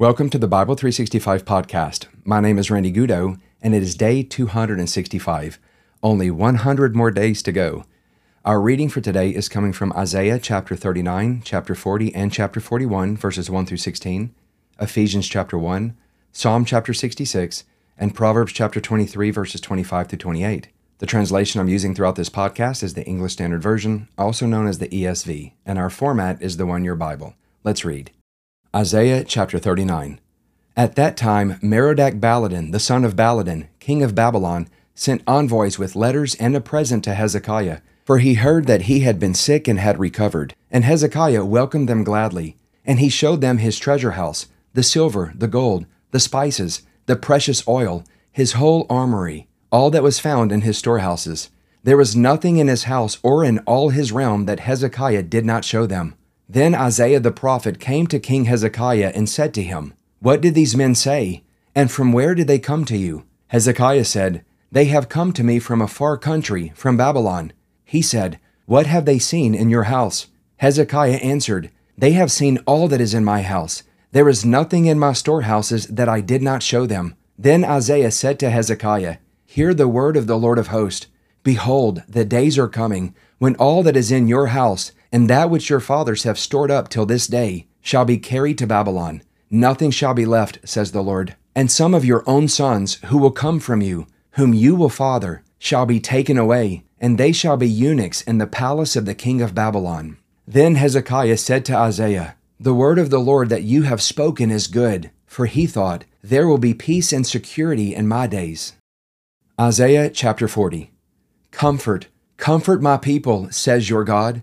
Welcome to the Bible 365 podcast. My name is Randy Goudeau, and it is day 265. Only 100 more days to go. Our reading for today is coming from Isaiah chapter 39, chapter 40, and chapter 41, verses 1 through 16, Ephesians chapter 1, Psalm chapter 66, and Proverbs chapter 23, verses 25 through 28. The translation I'm using throughout this podcast is the English Standard Version, also known as the ESV, and our format is the One Year Bible. Let's read. Isaiah chapter 39. At that time, Merodach Baladan, the son of Baladan, king of Babylon, sent envoys with letters and a present to Hezekiah, for he heard that he had been sick and had recovered. And Hezekiah welcomed them gladly. And he showed them his treasure house, the silver, the gold, the spices, the precious oil, his whole armory, all that was found in his storehouses. There was nothing in his house or in all his realm that Hezekiah did not show them. Then Isaiah the prophet came to King Hezekiah and said to him, What did these men say? And from where did they come to you? Hezekiah said, They have come to me from a far country, from Babylon. He said, What have they seen in your house? Hezekiah answered, They have seen all that is in my house. There is nothing in my storehouses that I did not show them. Then Isaiah said to Hezekiah, Hear the word of the Lord of hosts. Behold, the days are coming when all that is in your house and that which your fathers have stored up till this day shall be carried to Babylon. Nothing shall be left, says the Lord. And some of your own sons who will come from you, whom you will father, shall be taken away, and they shall be eunuchs in the palace of the king of Babylon. Then Hezekiah said to Isaiah, The word of the Lord that you have spoken is good, for he thought, There will be peace and security in my days. Isaiah chapter 40 Comfort, comfort my people, says your God.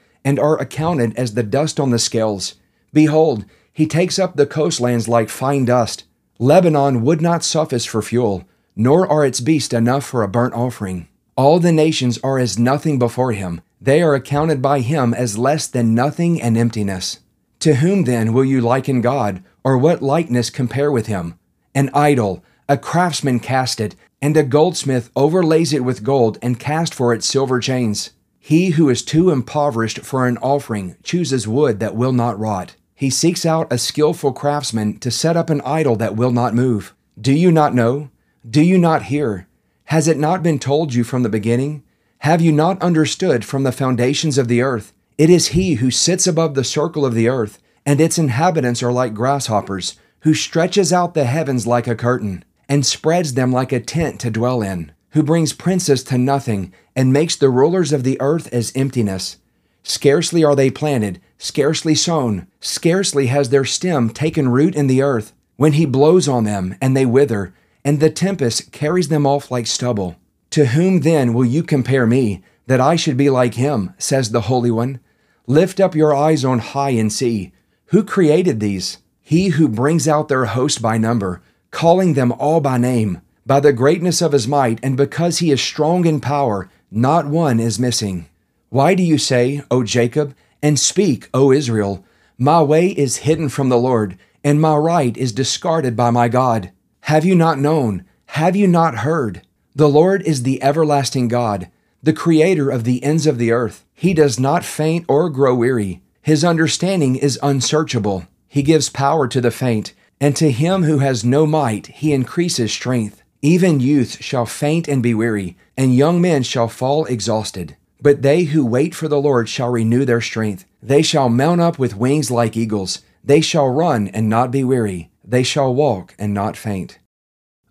and are accounted as the dust on the scales. Behold, he takes up the coastlands like fine dust. Lebanon would not suffice for fuel, nor are its beasts enough for a burnt offering. All the nations are as nothing before him. They are accounted by him as less than nothing and emptiness. To whom then will you liken God, or what likeness compare with him? An idol, a craftsman cast it, and a goldsmith overlays it with gold and cast for it silver chains. He who is too impoverished for an offering chooses wood that will not rot. He seeks out a skillful craftsman to set up an idol that will not move. Do you not know? Do you not hear? Has it not been told you from the beginning? Have you not understood from the foundations of the earth? It is He who sits above the circle of the earth, and its inhabitants are like grasshoppers, who stretches out the heavens like a curtain, and spreads them like a tent to dwell in, who brings princes to nothing, and makes the rulers of the earth as emptiness. Scarcely are they planted, scarcely sown, scarcely has their stem taken root in the earth, when he blows on them, and they wither, and the tempest carries them off like stubble. To whom then will you compare me, that I should be like him, says the Holy One. Lift up your eyes on high and see. Who created these? He who brings out their host by number, calling them all by name. By the greatness of his might, and because he is strong in power, not one is missing. Why do you say, O Jacob, and speak, O Israel, My way is hidden from the Lord, and my right is discarded by my God? Have you not known? Have you not heard? The Lord is the everlasting God, the creator of the ends of the earth. He does not faint or grow weary. His understanding is unsearchable. He gives power to the faint, and to him who has no might, he increases strength. Even youth shall faint and be weary, and young men shall fall exhausted. But they who wait for the Lord shall renew their strength. They shall mount up with wings like eagles. They shall run and not be weary. They shall walk and not faint.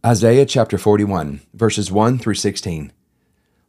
Isaiah chapter 41, verses 1 through 16.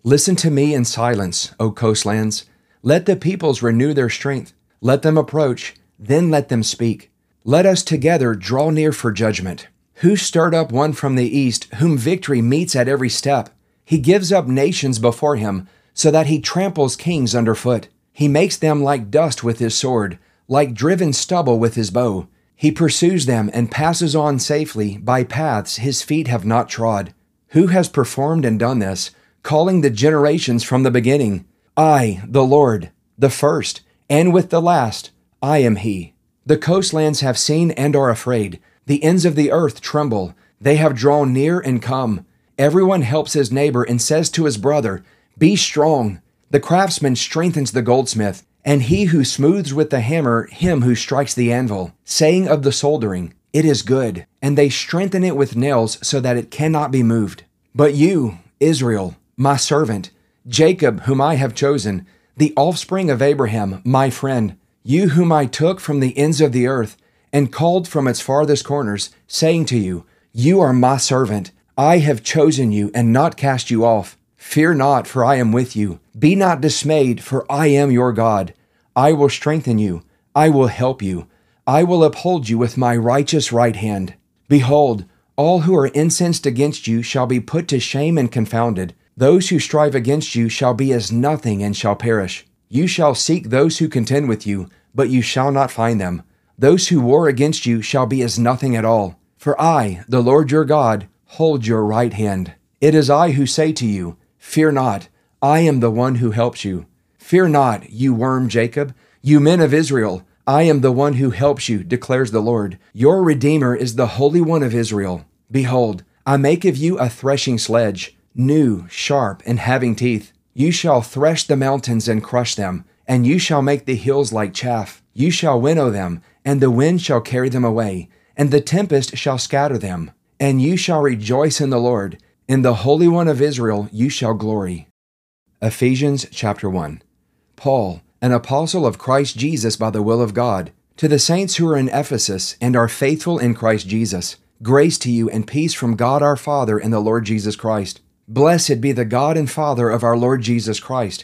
Listen to me in silence, O coastlands. Let the peoples renew their strength. Let them approach, then let them speak. Let us together draw near for judgment. Who stirred up one from the east, whom victory meets at every step? He gives up nations before him, so that he tramples kings underfoot. He makes them like dust with his sword, like driven stubble with his bow. He pursues them and passes on safely by paths his feet have not trod. Who has performed and done this, calling the generations from the beginning? I, the Lord, the first, and with the last, I am He. The coastlands have seen and are afraid. The ends of the earth tremble. They have drawn near and come. Everyone helps his neighbor and says to his brother, Be strong. The craftsman strengthens the goldsmith and he who smooths with the hammer him who strikes the anvil, saying of the soldering, It is good, and they strengthen it with nails so that it cannot be moved. But you, Israel, my servant, Jacob, whom I have chosen, the offspring of Abraham, my friend, you whom I took from the ends of the earth, and called from its farthest corners, saying to you, You are my servant, I have chosen you and not cast you off. Fear not, for I am with you. Be not dismayed, for I am your God. I will strengthen you. I will help you. I will uphold you with my righteous right hand. Behold, all who are incensed against you shall be put to shame and confounded. Those who strive against you shall be as nothing and shall perish. You shall seek those who contend with you, but you shall not find them. Those who war against you shall be as nothing at all. For I, the Lord your God, hold your right hand. It is I who say to you, Fear not, I am the one who helps you. Fear not, you worm Jacob, you men of Israel. I am the one who helps you, declares the Lord. Your Redeemer is the Holy One of Israel. Behold, I make of you a threshing sledge, new, sharp, and having teeth. You shall thresh the mountains and crush them, and you shall make the hills like chaff. You shall winnow them, and the wind shall carry them away, and the tempest shall scatter them. And you shall rejoice in the Lord in the Holy One of Israel you shall glory. Ephesians chapter 1. Paul, an apostle of Christ Jesus by the will of God, to the saints who are in Ephesus and are faithful in Christ Jesus, grace to you and peace from God our Father and the Lord Jesus Christ. Blessed be the God and Father of our Lord Jesus Christ,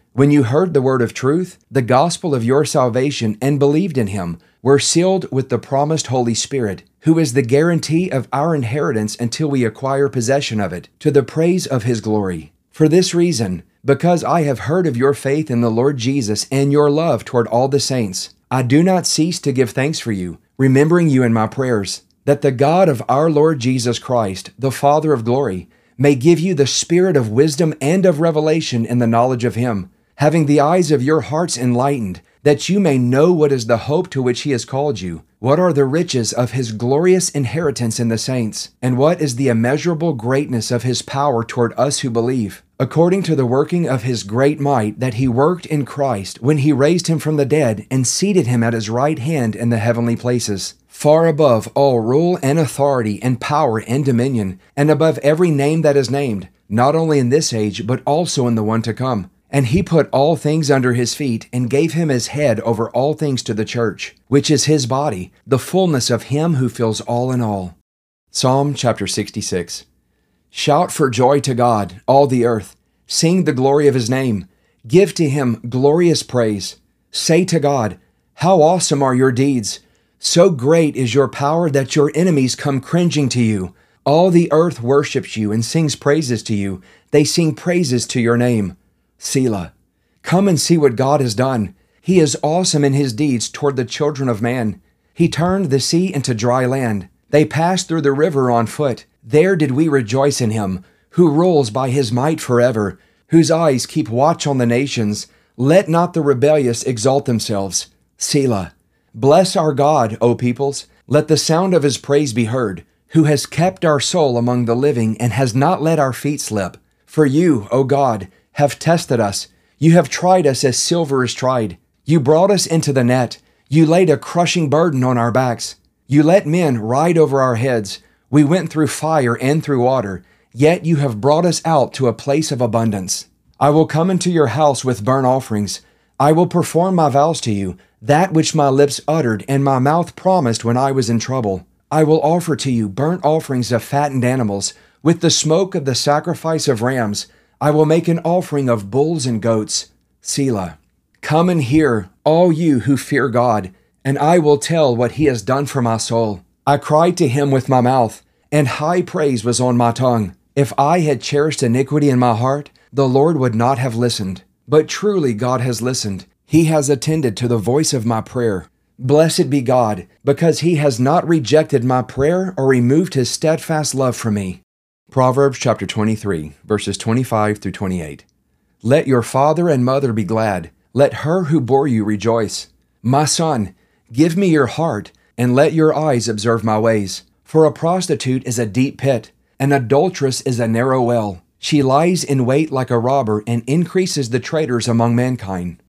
when you heard the word of truth, the gospel of your salvation, and believed in him, we're sealed with the promised Holy Spirit, who is the guarantee of our inheritance until we acquire possession of it, to the praise of his glory. For this reason, because I have heard of your faith in the Lord Jesus and your love toward all the saints, I do not cease to give thanks for you, remembering you in my prayers, that the God of our Lord Jesus Christ, the Father of glory, may give you the spirit of wisdom and of revelation in the knowledge of him having the eyes of your hearts enlightened, that you may know what is the hope to which he has called you, what are the riches of his glorious inheritance in the saints, and what is the immeasurable greatness of his power toward us who believe, according to the working of his great might that he worked in Christ when he raised him from the dead and seated him at his right hand in the heavenly places, far above all rule and authority and power and dominion, and above every name that is named, not only in this age, but also in the one to come and he put all things under his feet, and gave him his head over all things to the church, which is his body, the fullness of him who fills all in all. Psalm chapter 66 Shout for joy to God, all the earth. Sing the glory of his name. Give to him glorious praise. Say to God, How awesome are your deeds! So great is your power that your enemies come cringing to you. All the earth worships you and sings praises to you. They sing praises to your name. Selah. Come and see what God has done. He is awesome in his deeds toward the children of man. He turned the sea into dry land. They passed through the river on foot. There did we rejoice in him, who rules by his might forever, whose eyes keep watch on the nations. Let not the rebellious exalt themselves. Selah. Bless our God, O peoples. Let the sound of his praise be heard, who has kept our soul among the living and has not let our feet slip. For you, O God, have tested us. You have tried us as silver is tried. You brought us into the net. You laid a crushing burden on our backs. You let men ride over our heads. We went through fire and through water, yet you have brought us out to a place of abundance. I will come into your house with burnt offerings. I will perform my vows to you, that which my lips uttered and my mouth promised when I was in trouble. I will offer to you burnt offerings of fattened animals, with the smoke of the sacrifice of rams. I will make an offering of bulls and goats. Selah. Come and hear, all you who fear God, and I will tell what he has done for my soul. I cried to him with my mouth, and high praise was on my tongue. If I had cherished iniquity in my heart, the Lord would not have listened. But truly God has listened. He has attended to the voice of my prayer. Blessed be God, because he has not rejected my prayer or removed his steadfast love from me. Proverbs chapter 23, verses 25 through 28. Let your father and mother be glad. Let her who bore you rejoice. My son, give me your heart, and let your eyes observe my ways. For a prostitute is a deep pit, an adulteress is a narrow well. She lies in wait like a robber and increases the traitors among mankind.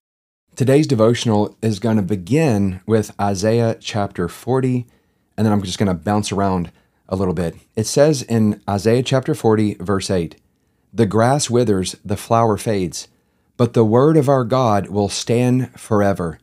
Today's devotional is going to begin with Isaiah chapter 40, and then I'm just going to bounce around a little bit. It says in Isaiah chapter 40, verse 8 The grass withers, the flower fades, but the word of our God will stand forever.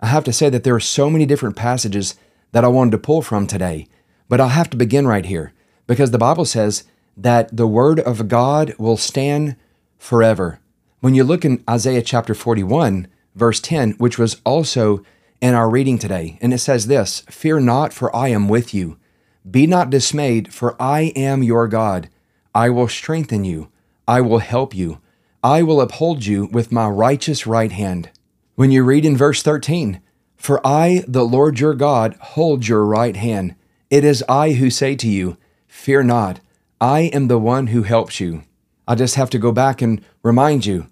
I have to say that there are so many different passages that I wanted to pull from today, but I'll have to begin right here because the Bible says that the word of God will stand forever. When you look in Isaiah chapter 41, verse 10, which was also in our reading today, and it says this Fear not, for I am with you. Be not dismayed, for I am your God. I will strengthen you. I will help you. I will uphold you with my righteous right hand. When you read in verse 13, For I, the Lord your God, hold your right hand. It is I who say to you, Fear not. I am the one who helps you. I just have to go back and remind you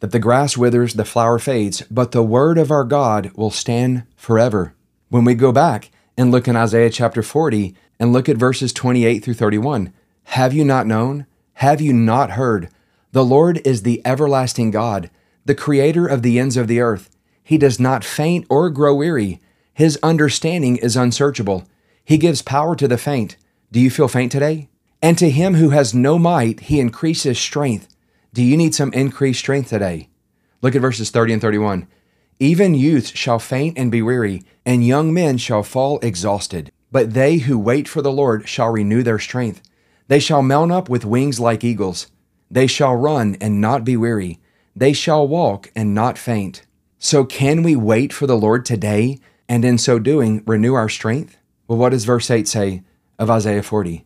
that the grass withers, the flower fades, but the word of our God will stand forever. When we go back and look in Isaiah chapter 40 and look at verses 28 through 31. Have you not known? Have you not heard? The Lord is the everlasting God, the creator of the ends of the earth. He does not faint or grow weary. His understanding is unsearchable. He gives power to the faint. Do you feel faint today? And to him who has no might, he increases strength. Do you need some increased strength today? Look at verses 30 and 31. Even youths shall faint and be weary, and young men shall fall exhausted. But they who wait for the Lord shall renew their strength. They shall mount up with wings like eagles. They shall run and not be weary. They shall walk and not faint. So, can we wait for the Lord today and in so doing renew our strength? Well, what does verse 8 say of Isaiah 40?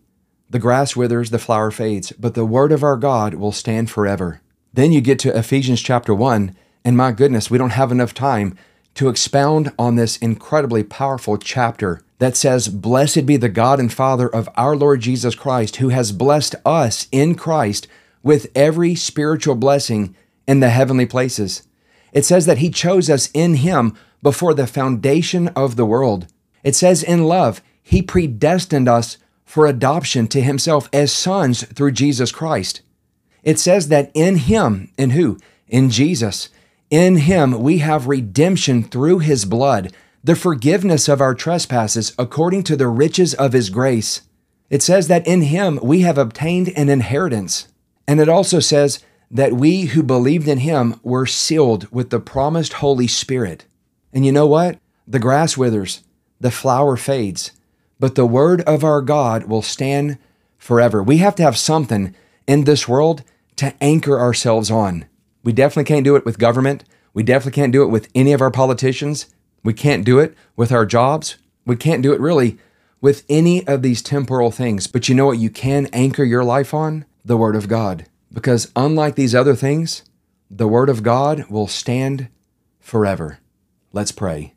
The grass withers, the flower fades, but the word of our God will stand forever. Then you get to Ephesians chapter 1, and my goodness, we don't have enough time to expound on this incredibly powerful chapter that says, Blessed be the God and Father of our Lord Jesus Christ, who has blessed us in Christ with every spiritual blessing in the heavenly places. It says that He chose us in Him before the foundation of the world. It says in love, He predestined us for adoption to Himself as sons through Jesus Christ. It says that in Him, in who? In Jesus. In Him we have redemption through His blood, the forgiveness of our trespasses according to the riches of His grace. It says that in Him we have obtained an inheritance. And it also says that we who believed in Him were sealed with the promised Holy Spirit. And you know what? The grass withers, the flower fades, but the word of our God will stand forever. We have to have something in this world to anchor ourselves on. We definitely can't do it with government. We definitely can't do it with any of our politicians. We can't do it with our jobs. We can't do it really with any of these temporal things. But you know what you can anchor your life on? The Word of God. Because unlike these other things, the Word of God will stand forever. Let's pray.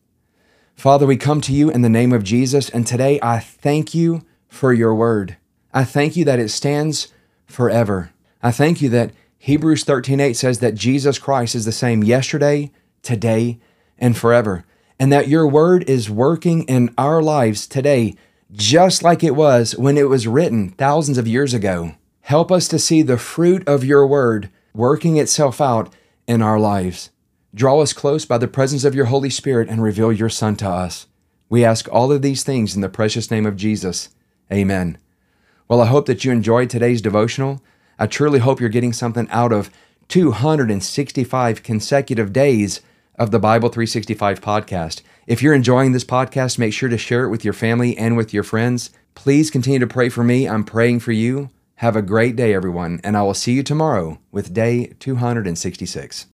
Father, we come to you in the name of Jesus, and today I thank you for your Word. I thank you that it stands forever. I thank you that Hebrews 13:8 says that Jesus Christ is the same yesterday, today, and forever, and that your word is working in our lives today just like it was when it was written thousands of years ago. Help us to see the fruit of your word working itself out in our lives. Draw us close by the presence of your Holy Spirit and reveal your Son to us. We ask all of these things in the precious name of Jesus. Amen. Well, I hope that you enjoyed today's devotional. I truly hope you're getting something out of 265 consecutive days of the Bible 365 podcast. If you're enjoying this podcast, make sure to share it with your family and with your friends. Please continue to pray for me. I'm praying for you. Have a great day, everyone, and I will see you tomorrow with day 266.